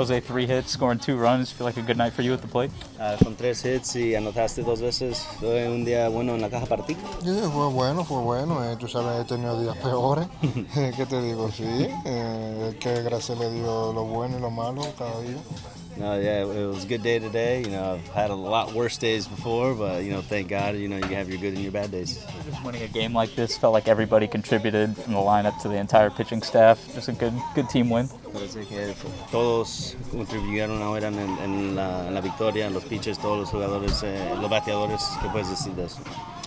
Jose, three hits, scoring two runs. Feel like a good night for you at the plate? Uh, con tres hits y anotaste dos veces. Fue un día bueno en la caja para ti. Sí, fue bueno, fue bueno. Eh, tú sabes, he tenido días peores. ¿Qué te digo? Sí, eh, que gracias le dio lo bueno y lo malo cada día. No, yeah, it was a good day today. You know, I've had a lot worse days before, but you know, thank God, you know, you have your good and your bad days. Just winning a game like this felt like everybody contributed from the lineup to the entire pitching staff. Just a good, good team win. Parece que todos contribuyeron ahora en, en, la, en la, victoria, los pitchers, todos los jugadores, eh, los bateadores. ¿Qué puedes decir de eso?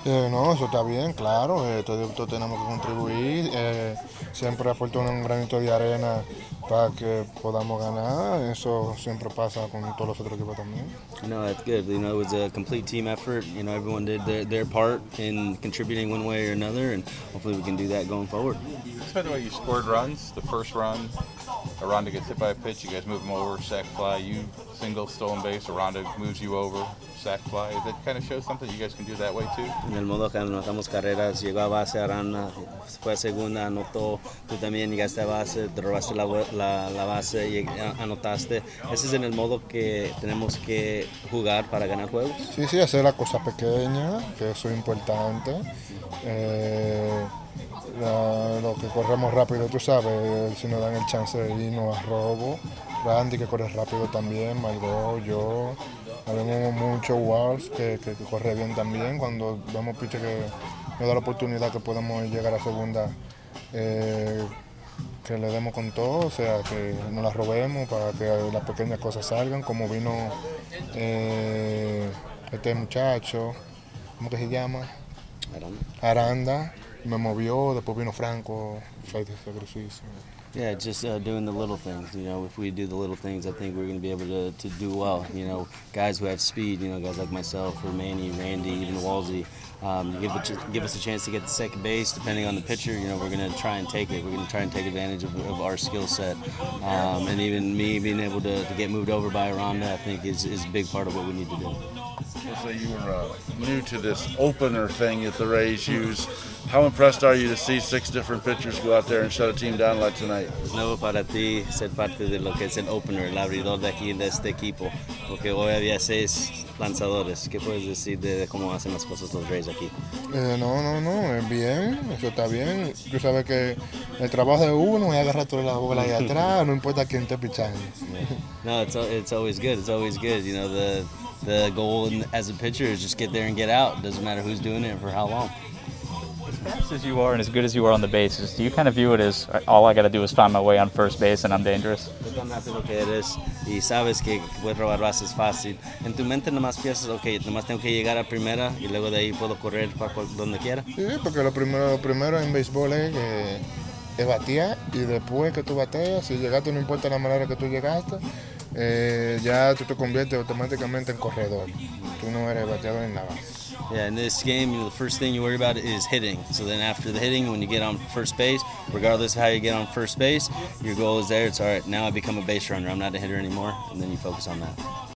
Eh, no, eso está bien, claro. Eh, todos, todos, tenemos que contribuir. Eh, siempre aportar un granito de arena para que podamos ganar. Eso siempre pasa con todos los otros equipos también. No, that's good. You know, it was a complete team effort. You know, everyone did their, their part in contributing one way or another, and hopefully we can do that going forward. By the way, you scored runs. The first run, Aranda gets hit by a pitch. You guys move him over, sac fly. You single, stolen base. Aranda moves you over, sac fly. That kind of shows something. You guys can do that way too. En el modo que anotamos carreras, llegó a base Aranda, fue a segunda, anotó. Tú también llegaste a base, te robaste la, la, la base y anotaste. Ese es en el modo que tenemos que jugar para ganar juegos. Sí, sí, hacer las cosas pequeñas, que eso es importante. Eh, la, lo que corremos rápido, tú sabes, si nos dan el chance de irnos a robo. Randy que corre rápido también, Margot, yo. Habemos mucho Wars que, que, que, corre bien también. Cuando vemos pitcher que nos da la oportunidad que podemos llegar a segunda, eh, que le demos con todo, o sea, que no la robemos para que las pequeñas cosas salgan, como vino eh, este muchacho, ¿cómo que se llama? Aranda. Aranda me movió, después vino Franco, fue sacrificio. Yeah, just uh, doing the little things. You know, if we do the little things, I think we're going to be able to, to do well. You know, guys who have speed, you know, guys like myself or Manny, Randy, even Walsey, um, give, it, give us a chance to get to second base. Depending on the pitcher, you know, we're going to try and take it. We're going to try and take advantage of, of our skill set. Um, and even me being able to, to, get moved over by Aranda, I think, is, is a big part of what we need to do. So you were uh, new to this opener thing that the Rays use. How impressed are you to see six different pitchers go out there and shut a team down like tonight? Es nuevo para ti ser parte de lo que es el opener, el abridor de aquí de este equipo, porque hoy había seis lanzadores. ¿Qué puedes decir de cómo hacen las cosas los Rays aquí? Eh, no, no, no, es bien, eso está bien. Tú sabes que el trabajo de uno es agarrar toda la bola ahí atrás, no importa quién esté pichando. No, it's, it's always good. It's always good. You know, the the goal as a pitcher is just get there and get out. It doesn't matter who's doing it for how long. As fast as you are and as good as you are on the bases, do you kind of view it as all I got to do is find my way on first base and I'm dangerous? Tú tan rápido que eres y sabes que puedes robar bases fácil. En tu mente nomás piensas, ok, nomás tengo que llegar a primera y luego de ahí puedo correr para donde quiera. Sí, porque lo primero, lo primero en béisbol es que es batear y después que tú bateas, si llegaste no importa la manera que tú llegaste, eh, ya tú te conviertes automáticamente en corredor. Tú no eres bateador en la base. Yeah, in this game, you know, the first thing you worry about is hitting. So then after the hitting, when you get on first base, regardless of how you get on first base, your goal is there. It's all right. Now I become a base runner. I'm not a hitter anymore, and then you focus on that.